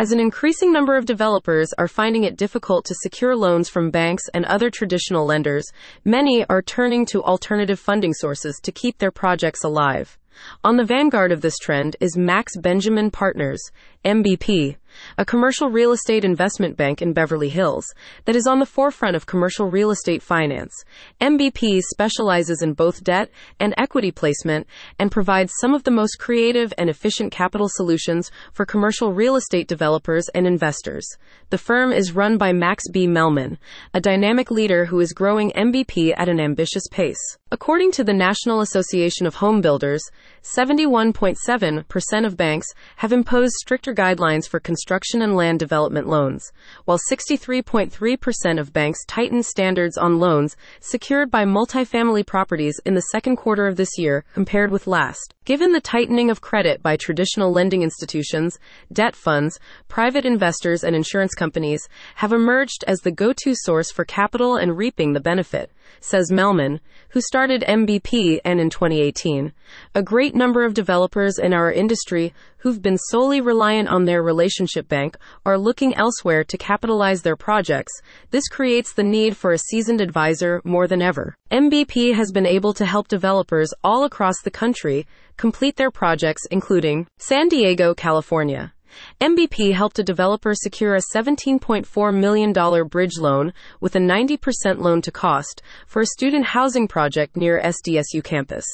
As an increasing number of developers are finding it difficult to secure loans from banks and other traditional lenders, many are turning to alternative funding sources to keep their projects alive. On the vanguard of this trend is Max Benjamin Partners, MBP, a commercial real estate investment bank in Beverly Hills that is on the forefront of commercial real estate finance. MBP specializes in both debt and equity placement and provides some of the most creative and efficient capital solutions for commercial real estate developers and investors. The firm is run by Max B. Mellman, a dynamic leader who is growing MBP at an ambitious pace. According to the National Association of Home Builders, 71.7% of banks have imposed stricter guidelines for construction and land development loans, while 63.3% of banks tightened standards on loans secured by multifamily properties in the second quarter of this year compared with last. Given the tightening of credit by traditional lending institutions, debt funds, private investors, and insurance companies have emerged as the go to source for capital and reaping the benefit, says Mellman, who started MBP and in 2018. A great number of developers in our industry who've been solely reliant on their relationship bank are looking elsewhere to capitalize their projects. This creates the need for a seasoned advisor more than ever. MBP has been able to help developers all across the country complete their projects, including San Diego, California. MBP helped a developer secure a $17.4 million bridge loan with a 90% loan to cost for a student housing project near SDSU campus.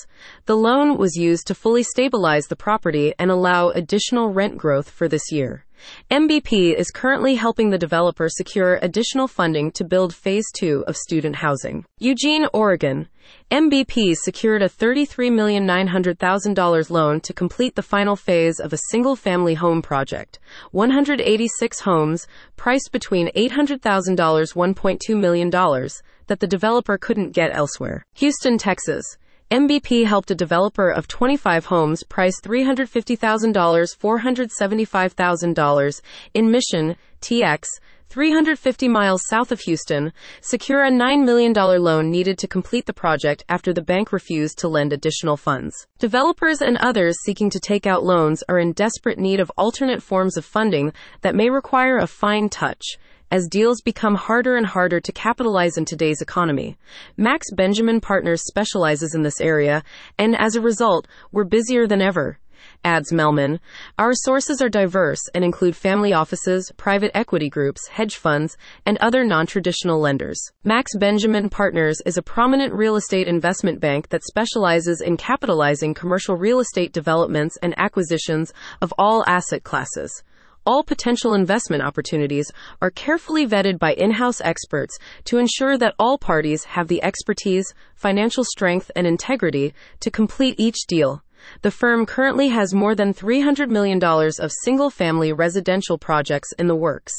The loan was used to fully stabilize the property and allow additional rent growth for this year. MBP is currently helping the developer secure additional funding to build phase two of student housing. Eugene, Oregon. MBP secured a $33,900,000 loan to complete the final phase of a single family home project. 186 homes, priced between $800,000 $1.2 million, that the developer couldn't get elsewhere. Houston, Texas. MBP helped a developer of 25 homes priced $350,000 $475,000 in Mission, TX, 350 miles south of Houston, secure a $9 million loan needed to complete the project after the bank refused to lend additional funds. Developers and others seeking to take out loans are in desperate need of alternate forms of funding that may require a fine touch as deals become harder and harder to capitalize in today's economy. Max Benjamin Partners specializes in this area, and as a result, we're busier than ever. Adds Mellman. Our sources are diverse and include family offices, private equity groups, hedge funds, and other non traditional lenders. Max Benjamin Partners is a prominent real estate investment bank that specializes in capitalizing commercial real estate developments and acquisitions of all asset classes. All potential investment opportunities are carefully vetted by in house experts to ensure that all parties have the expertise, financial strength, and integrity to complete each deal. The firm currently has more than $300 million of single family residential projects in the works.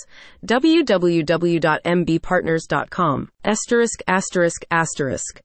www.mbpartners.com. Asterisk, asterisk, asterisk.